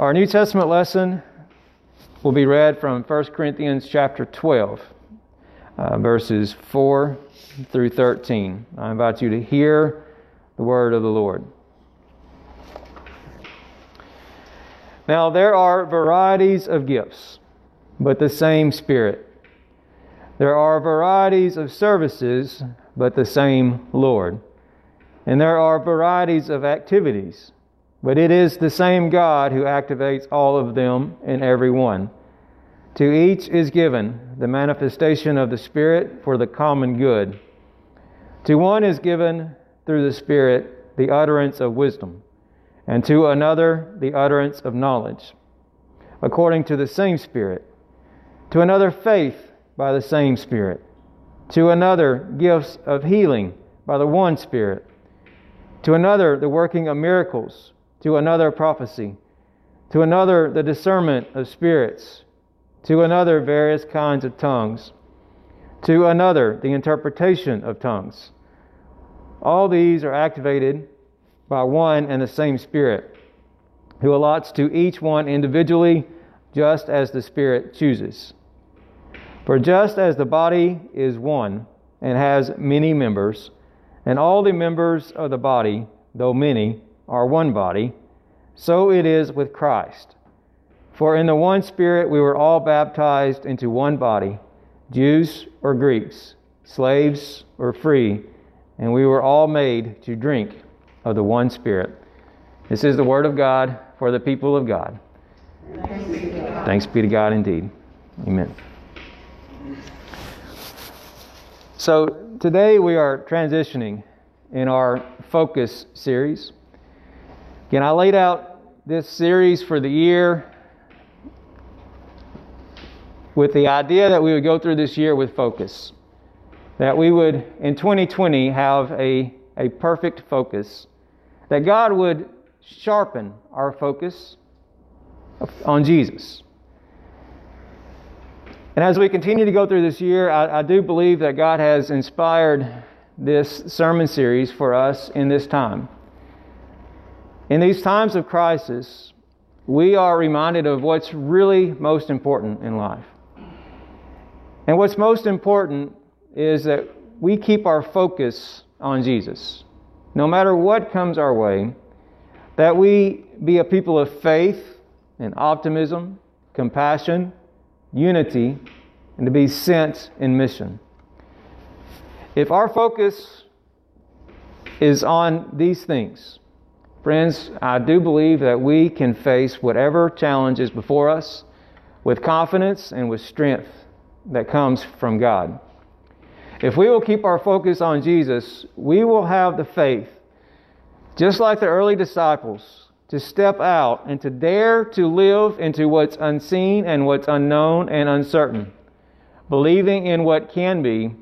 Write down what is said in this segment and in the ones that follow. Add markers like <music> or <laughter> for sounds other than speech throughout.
Our New Testament lesson will be read from 1 Corinthians chapter 12, uh, verses 4 through 13. I invite you to hear the word of the Lord. Now, there are varieties of gifts, but the same Spirit. There are varieties of services, but the same Lord. And there are varieties of activities, but it is the same God who activates all of them in every one. To each is given the manifestation of the Spirit for the common good. To one is given through the Spirit the utterance of wisdom, and to another the utterance of knowledge, according to the same Spirit. To another, faith by the same Spirit. To another, gifts of healing by the one Spirit. To another, the working of miracles. To another, prophecy. To another, the discernment of spirits. To another, various kinds of tongues. To another, the interpretation of tongues. All these are activated by one and the same Spirit, who allots to each one individually just as the Spirit chooses. For just as the body is one and has many members, and all the members of the body, though many, are one body, so it is with Christ. For in the one Spirit we were all baptized into one body, Jews or Greeks, slaves or free, and we were all made to drink of the one Spirit. This is the Word of God for the people of God. Thanks be to God, Thanks be to God indeed. Amen. So today we are transitioning in our focus series. Again, I laid out this series for the year with the idea that we would go through this year with focus. That we would, in 2020, have a, a perfect focus. That God would sharpen our focus on Jesus. And as we continue to go through this year, I, I, do believe that God has inspired this sermon series for us in this time. In these times of crisis, we are reminded of what's really most important in life. And what's most important is that we keep our focus on Jesus. No matter what comes our way, that we be a people of faith and optimism, compassion, unity, and to be sent in mission. If our focus is on these things, friends, I do believe that we can face whatever challenge is before us with confidence and with strength that comes from God. If we will keep our focus on Jesus, we will have the faith, just like the early disciples, to step out and to dare to live into what's unseen and what's unknown and uncertain, believing in what can be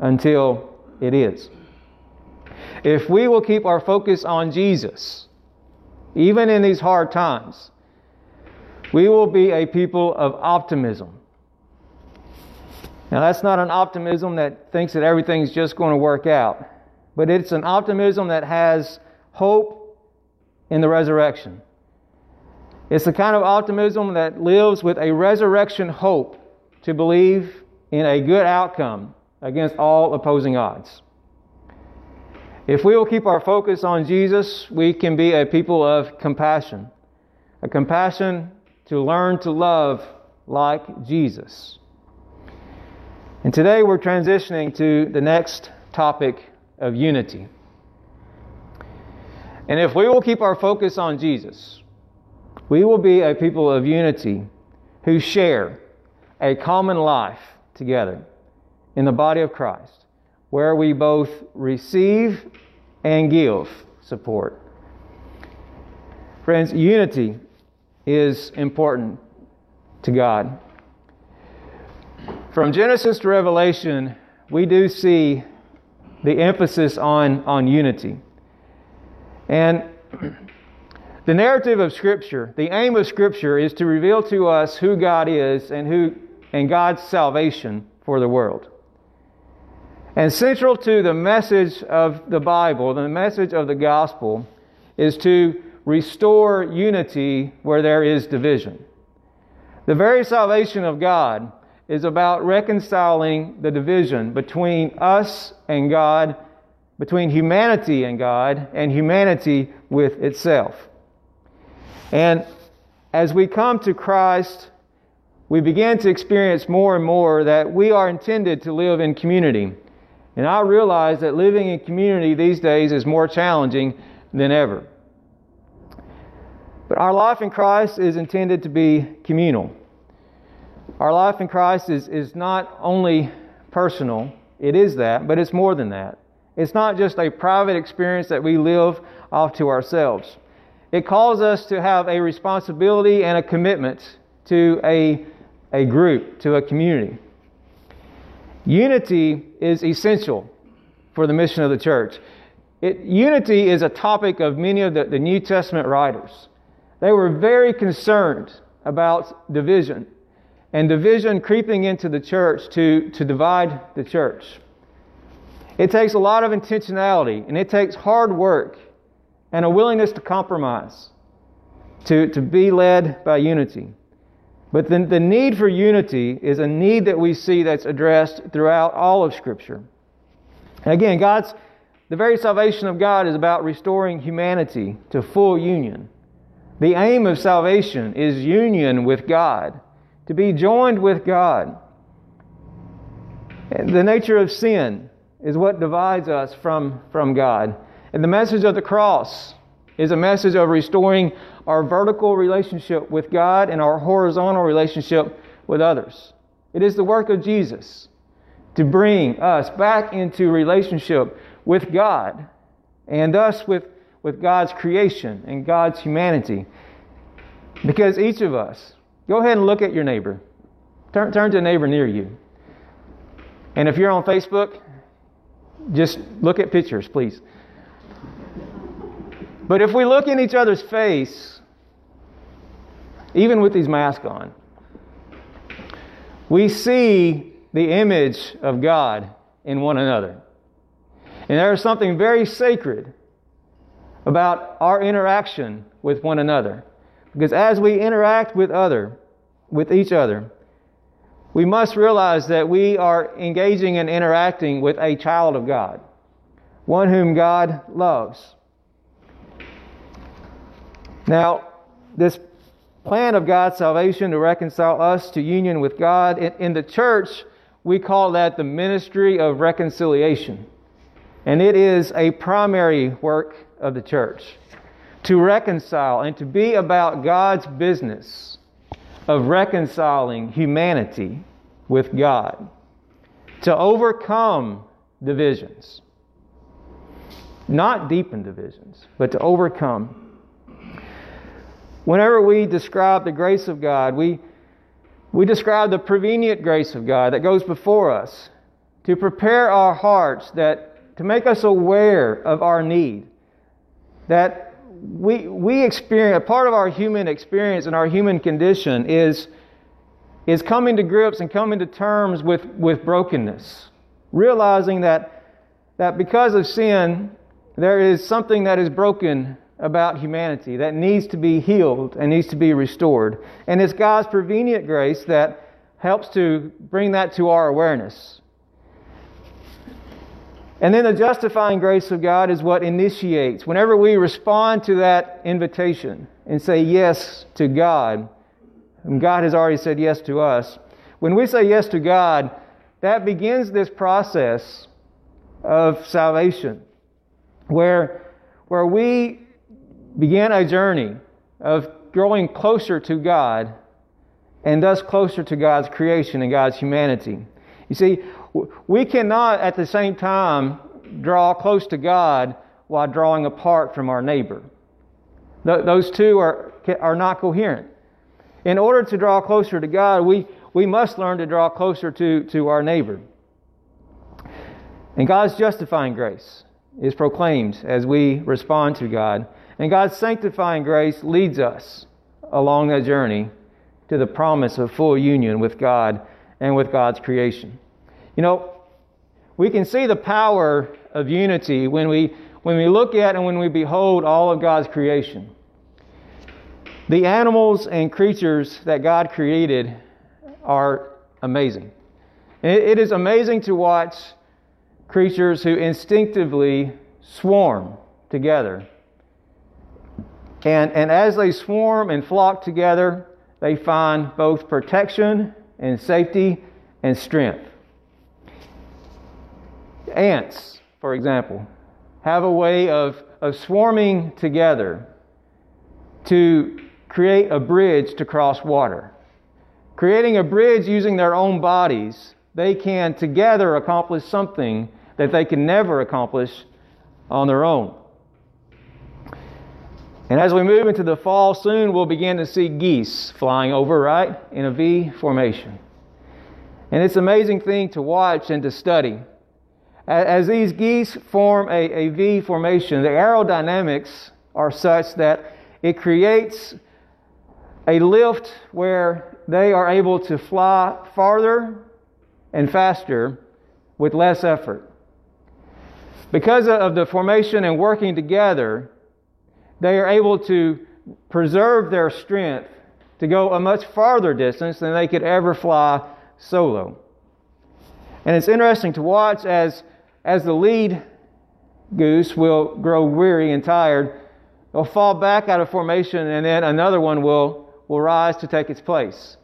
until it is. If we will keep our focus on Jesus, even in these hard times, we will be a people of optimism. Now, that's not an optimism that thinks that everything's just going to work out, but it's an optimism that has hope in the resurrection. It's the kind of optimism that lives with a resurrection hope to believe in a good outcome against all opposing odds. If we will keep our focus on Jesus, we can be a people of compassion, a compassion to learn to love like Jesus. And today we're transitioning to the next topic of unity. And if we will keep our focus on Jesus, we will be a people of unity who share a common life together in the body of Christ, where we both receive and give support. Friends, unity is important to God. From Genesis to Revelation, we do see the emphasis on, on unity. And the narrative of Scripture, the aim of Scripture is to reveal to us who God is and who and God's salvation for the world. And central to the message of the Bible, the message of the gospel, is to restore unity where there is division. The very salvation of God is about reconciling the division between us and God, between humanity and God, and humanity with itself. And as we come to Christ, we begin to experience more and more that we are intended to live in community. And I realize that living in community these days is more challenging than ever. But our life in Christ is intended to be communal. Our life in Christ is, is not only personal, it is that, but it's more than that. It's not just a private experience that we live off to ourselves. It calls us to have a responsibility and a commitment to a, a group, to a community. Unity is essential for the mission of the church. It, unity is a topic of many of the, the New Testament writers. They were very concerned about division and division creeping into the church to, to divide the church. It takes a lot of intentionality and it takes hard work and a willingness to compromise to, to be led by unity. But the, the need for unity is a need that we see that's addressed throughout all of Scripture. And again, God's the very salvation of God is about restoring humanity to full union. The aim of salvation is union with God to be joined with God. And the nature of sin is what divides us from, from God. And the message of the cross is a message of restoring our vertical relationship with God and our horizontal relationship with others. It is the work of Jesus to bring us back into relationship with God and thus with, with God's creation and God's humanity. Because each of us Go ahead and look at your neighbor. Turn, turn to a neighbor near you. And if you're on Facebook, just look at pictures, please. But if we look in each other's face, even with these masks on, we see the image of God in one another. And there is something very sacred about our interaction with one another. Because as we interact with other, with each other, we must realize that we are engaging and interacting with a child of God, one whom God loves. Now, this plan of God's salvation to reconcile us to union with God, in, in the church, we call that the ministry of reconciliation. And it is a primary work of the church to reconcile and to be about God's business of reconciling humanity with God, to overcome divisions. Not deepen divisions, but to overcome. Whenever we describe the grace of God, we, we describe the prevenient grace of God that goes before us to prepare our hearts, that, to make us aware of our need, that we, we experience, part of our human experience and our human condition is, is coming to grips and coming to terms with, with brokenness. Realizing that, that because of sin, there is something that is broken about humanity that needs to be healed and needs to be restored. And it's God's prevenient grace that helps to bring that to our awareness. And then the justifying grace of God is what initiates. Whenever we respond to that invitation and say yes to God, and God has already said yes to us, when we say yes to God, that begins this process of salvation where, where we begin a journey of growing closer to God and thus closer to God's creation and God's humanity. You see, we cannot at the same time draw close to God while drawing apart from our neighbor. Those two are, are not coherent. In order to draw closer to God, we, we must learn to draw closer to, to our neighbor. And God's justifying grace is proclaimed as we respond to God. And God's sanctifying grace leads us along that journey to the promise of full union with God and with God's creation. You know, we can see the power of unity when we, when we look at and when we behold all of God's creation. The animals and creatures that God created are amazing. It is amazing to watch creatures who instinctively swarm together. And, and as they swarm and flock together, they find both protection and safety and strength. Ants, for example, have a way of, of swarming together to create a bridge to cross water. Creating a bridge using their own bodies, they can together accomplish something that they can never accomplish on their own. And as we move into the fall, soon we'll begin to see geese flying over, right, in a V formation. And it's an amazing thing to watch and to study. As these geese form a, a V formation, the aerodynamics are such that it creates a lift where they are able to fly farther and faster with less effort. Because of the formation and working together, they are able to preserve their strength to go a much farther distance than they could ever fly solo. And it's interesting to watch as, as the lead goose will grow weary and tired, they'll fall back out of formation, and then another one will, will rise to take its place.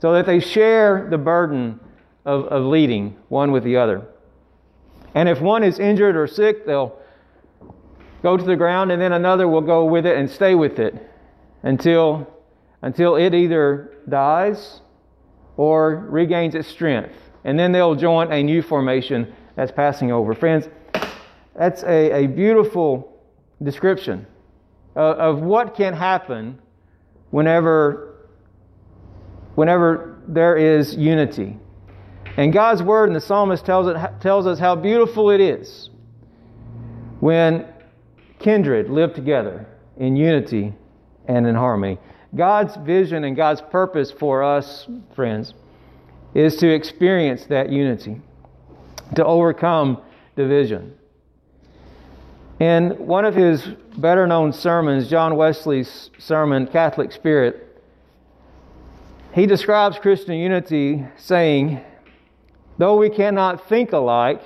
So that they share the burden of, of leading one with the other. And if one is injured or sick, they'll go to the ground, and then another will go with it and stay with it until, until it either dies or regains its strength. And then they'll join a new formation that's passing over. Friends, that's a, a beautiful description of, of what can happen whenever, whenever there is unity. And God's word and the psalmist tells, it, tells us how beautiful it is when kindred live together in unity and in harmony. God's vision and God's purpose for us, friends, is to experience that unity, to overcome division. In one of his better known sermons, John Wesley's sermon, Catholic Spirit, he describes Christian unity saying, Though we cannot think alike,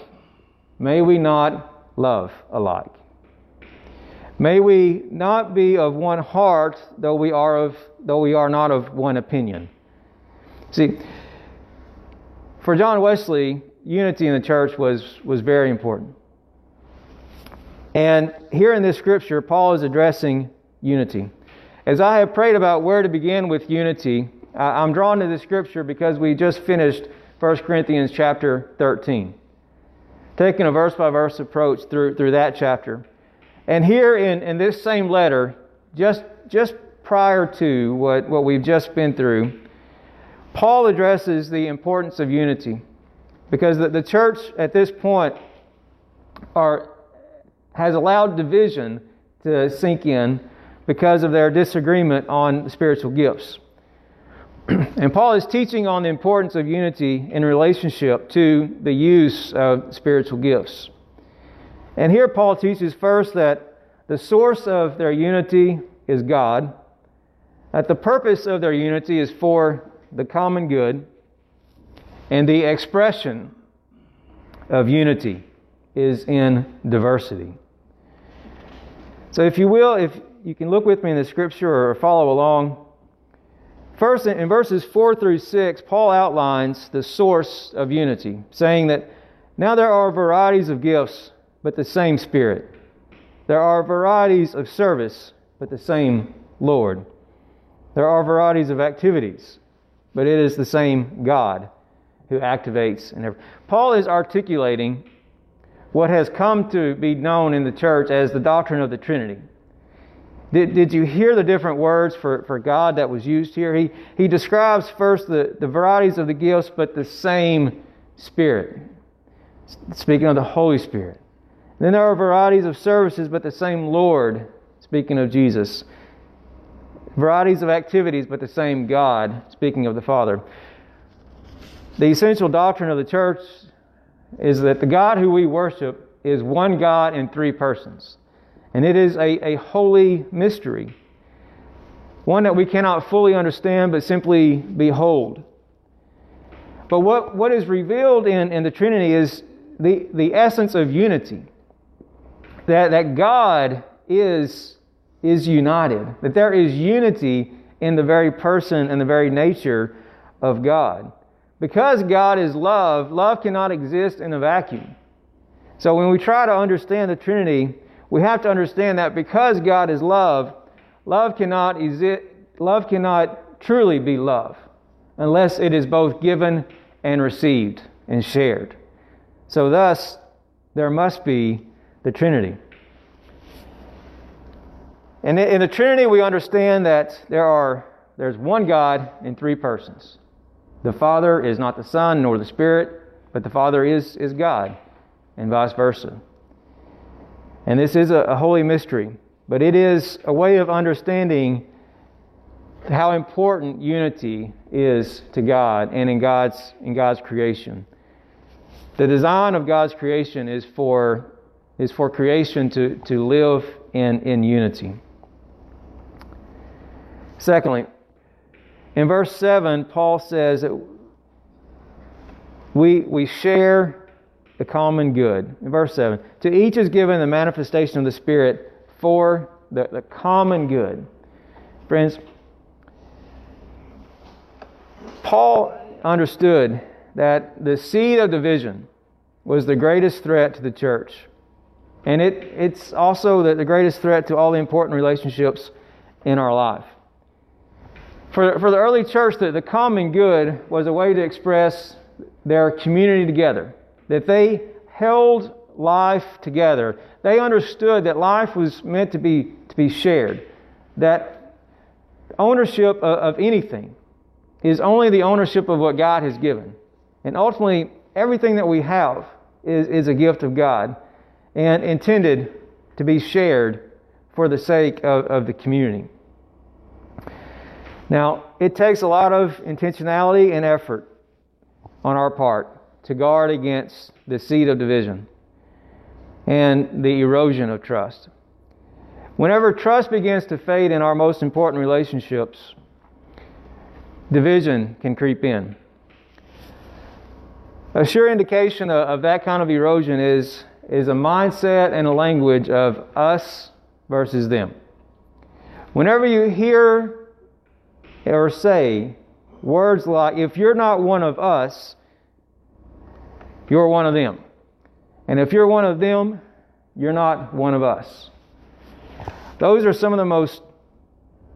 may we not love alike. May we not be of one heart, though we are of though we are not of one opinion. See, for John Wesley, unity in the church was, was very important. And here in this scripture, Paul is addressing unity. As I have prayed about where to begin with unity, I'm drawn to this scripture because we just finished 1 Corinthians chapter 13, taking a verse by verse approach through, through that chapter. And here in, in this same letter, just, just prior to what, what we've just been through, Paul addresses the importance of unity because the, the church at this point are, has allowed division to sink in because of their disagreement on spiritual gifts. <clears throat> and Paul is teaching on the importance of unity in relationship to the use of spiritual gifts. And here Paul teaches first that the source of their unity is God, that the purpose of their unity is for the common good, and the expression of unity is in diversity. So, if you will, if you can look with me in the scripture or follow along, first in verses 4 through 6, Paul outlines the source of unity, saying that now there are varieties of gifts but the same Spirit. There are varieties of service, but the same Lord. There are varieties of activities, but it is the same God who activates and every. Paul is articulating what has come to be known in the church as the doctrine of the Trinity. Did, did you hear the different words for, for God that was used here? He, he describes first the, the varieties of the gifts, but the same Spirit. Speaking of the Holy Spirit. Then there are varieties of services, but the same Lord, speaking of Jesus. Varieties of activities, but the same God, speaking of the Father. The essential doctrine of the church is that the God who we worship is one God in three persons. And it is a, a holy mystery. one that we cannot fully understand but simply behold. But what, what is revealed in, in the Trinity is the, the essence of unity. That, that God is, is united, that there is unity in the very person and the very nature of God. Because God is love, love cannot exist in a vacuum. So when we try to understand the Trinity, we have to understand that because God is love, love cannot exist, love cannot truly be love unless it is both given and received and shared. So thus there must be the Trinity. And in the Trinity we understand that there are there's one God in three persons. The Father is not the Son nor the Spirit, but the Father is, is God, and vice versa. And this is a, a holy mystery, but it is a way of understanding how important unity is to God and in God's, in God's creation. The design of God's creation is for, is for creation to, to live in, in unity. Secondly, in verse 7, Paul says that we, we share the common good. In verse 7, to each is given the manifestation of the Spirit for the, the common good. Friends, Paul understood that the seed of division was the greatest threat to the church. And it, it's also the, the greatest threat to all the important relationships in our life. For, for the early church, the, the common good was a way to express their community together, that they held life together. They understood that life was meant to be, to be shared, that ownership of, of anything is only the ownership of what God has given. And ultimately, everything that we have is, is a gift of God and intended to be shared for the sake of, of the community. Now, it takes a lot of intentionality and effort on our part to guard against the seed of division and the erosion of trust. Whenever trust begins to fade in our most important relationships, division can creep in. A sure indication of, of, that kind of erosion is, is a mindset and a language of us versus them. Whenever you hear or say words like, if you're not one of us, you're one of them. And if you're one of them, you're not one of us. Those are some of the most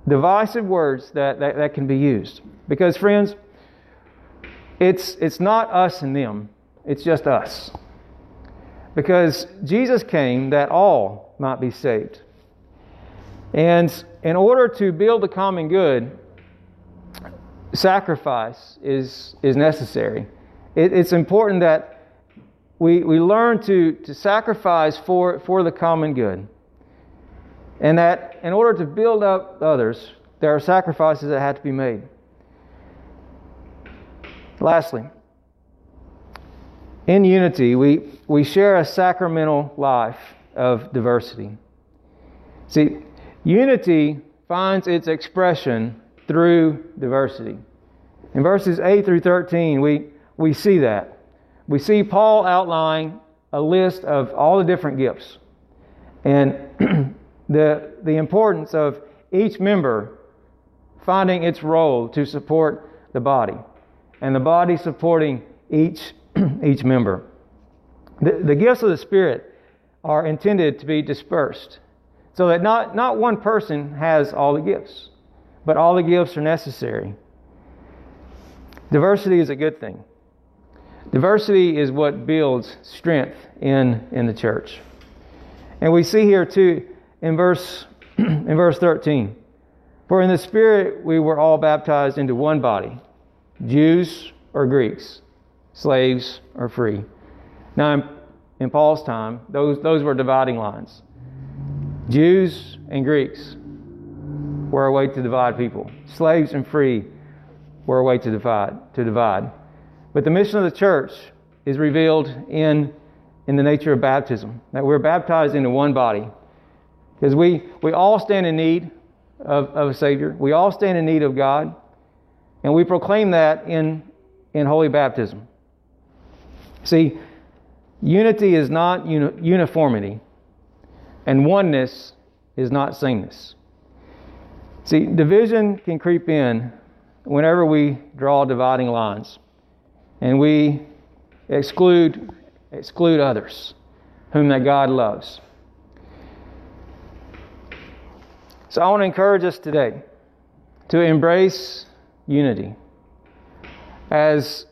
divisive words that, that, that can be used. Because, friends, it's, it's not us and them, it's just us. Because Jesus came that all might be saved. And in order to build the common good, sacrifice is, is necessary. It, it's important that we, we learn to, to sacrifice for, for the common good. And that in order to build up others, there are sacrifices that have to be made. Lastly, in unity, we, we share a sacramental life of diversity. See, unity finds its expression through diversity. In verses 8 through 13, we, we see that. We see Paul outline a list of all the different gifts and <clears throat> the, the importance of each member finding its role to support the body and the body supporting each, <clears throat> each member. The, the gifts of the Spirit are intended to be dispersed so that not, not one person has all the gifts but all the gifts are necessary. Diversity is a good thing. Diversity is what builds strength in, in the church. And we see here too in verse <clears throat> in verse 13. For in the Spirit we were all baptized into one body, Jews or Greeks, slaves or free. Now in, Paul's time, those, those were dividing lines. Jews and Greeks were a way to divide people. Slaves and free were a way to divide, to divide. But the mission of the church is revealed in, in the nature of baptism, that we're baptized into one body. Because we, we all stand in need of, of a Savior. We all stand in need of God. And we proclaim that in, in holy baptism. See, unity is not uni- uniformity, and oneness is not sameness. See, division can creep in whenever we draw dividing lines and we exclude exclude others whom that God loves. So I want to encourage us today to embrace unity as,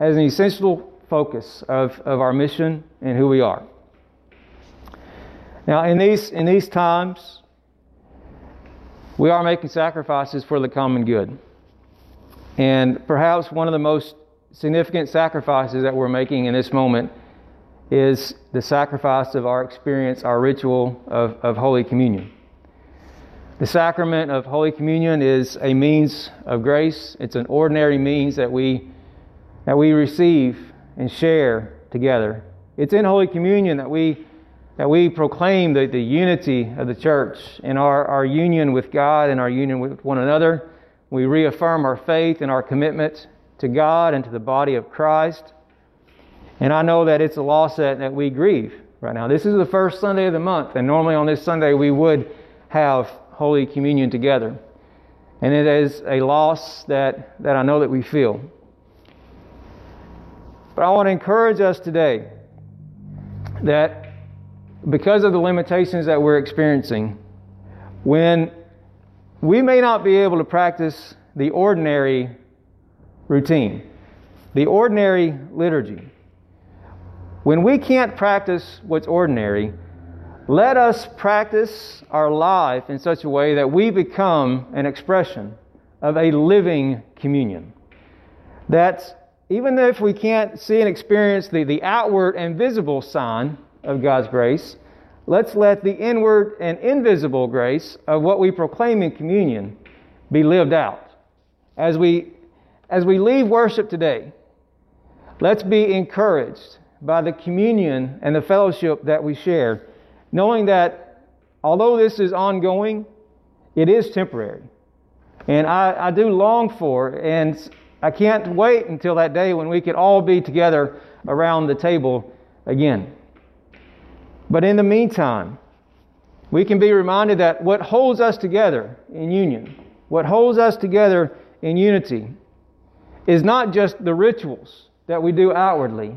as an essential focus of, of our mission and who we are. Now, in these, in these times, we are making sacrifices for the common good. And perhaps one of the most significant sacrifices that we're making in this moment is the sacrifice of our experience, our ritual of, of Holy Communion. The sacrament of Holy Communion is a means of grace. It's an ordinary means that we, that we receive and share together. It's in Holy Communion that we, that we proclaim the, the unity of the church and our, our union with God and our union with one another. We reaffirm our faith and our commitment to God and to the body of Christ. And I know that it's a loss that, that we grieve right now. This is the first Sunday of the month, and normally on this Sunday we would have Holy Communion together. And it is a loss that, that I know that we feel. But I want to encourage us today that because of the limitations that we're experiencing, when we may not be able to practice the ordinary routine, the ordinary liturgy, when we can't practice what's ordinary, let us practice our life in such a way that we become an expression of a living communion. That even if we can't see and experience the, the outward and visible sign of God's grace, let's let the inward and invisible grace of what we proclaim in communion be lived out. As we, as we leave worship today, let's be encouraged by the communion and the fellowship that we share knowing that although this is ongoing, it is temporary. And I, I do long for, and I can't wait until that day when we can all be together around the table again. But in the meantime, we can be reminded that what holds us together in union, what holds us together in unity, is not just the rituals that we do outwardly,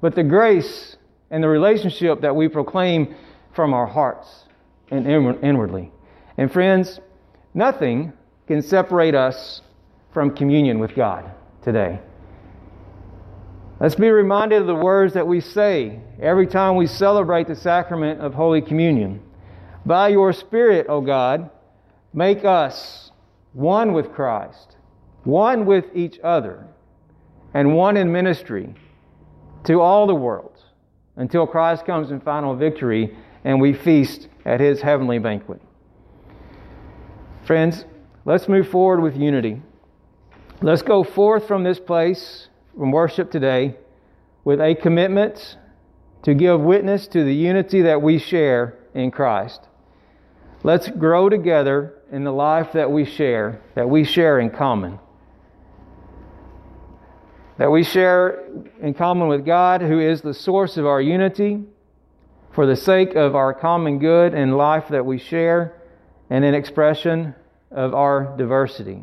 but the grace and the relationship that we proclaim from our hearts and inwardly. And friends, nothing can separate us from communion with God today. Let's be reminded of the words that we say every time we celebrate the sacrament of Holy Communion. By your Spirit, O God, make us one with Christ, one with each other, and one in ministry to all the world until Christ comes in final victory and we feast at his heavenly banquet. Friends, let's move forward with unity. Let's go forth from this place, from worship today, with a commitment to give witness to the unity that we share in Christ. Let's grow together in the life that we share, that we share in common. That we share in common with God, who is the source of our unity for the sake of our common good and life that we share, and an expression of our diversity.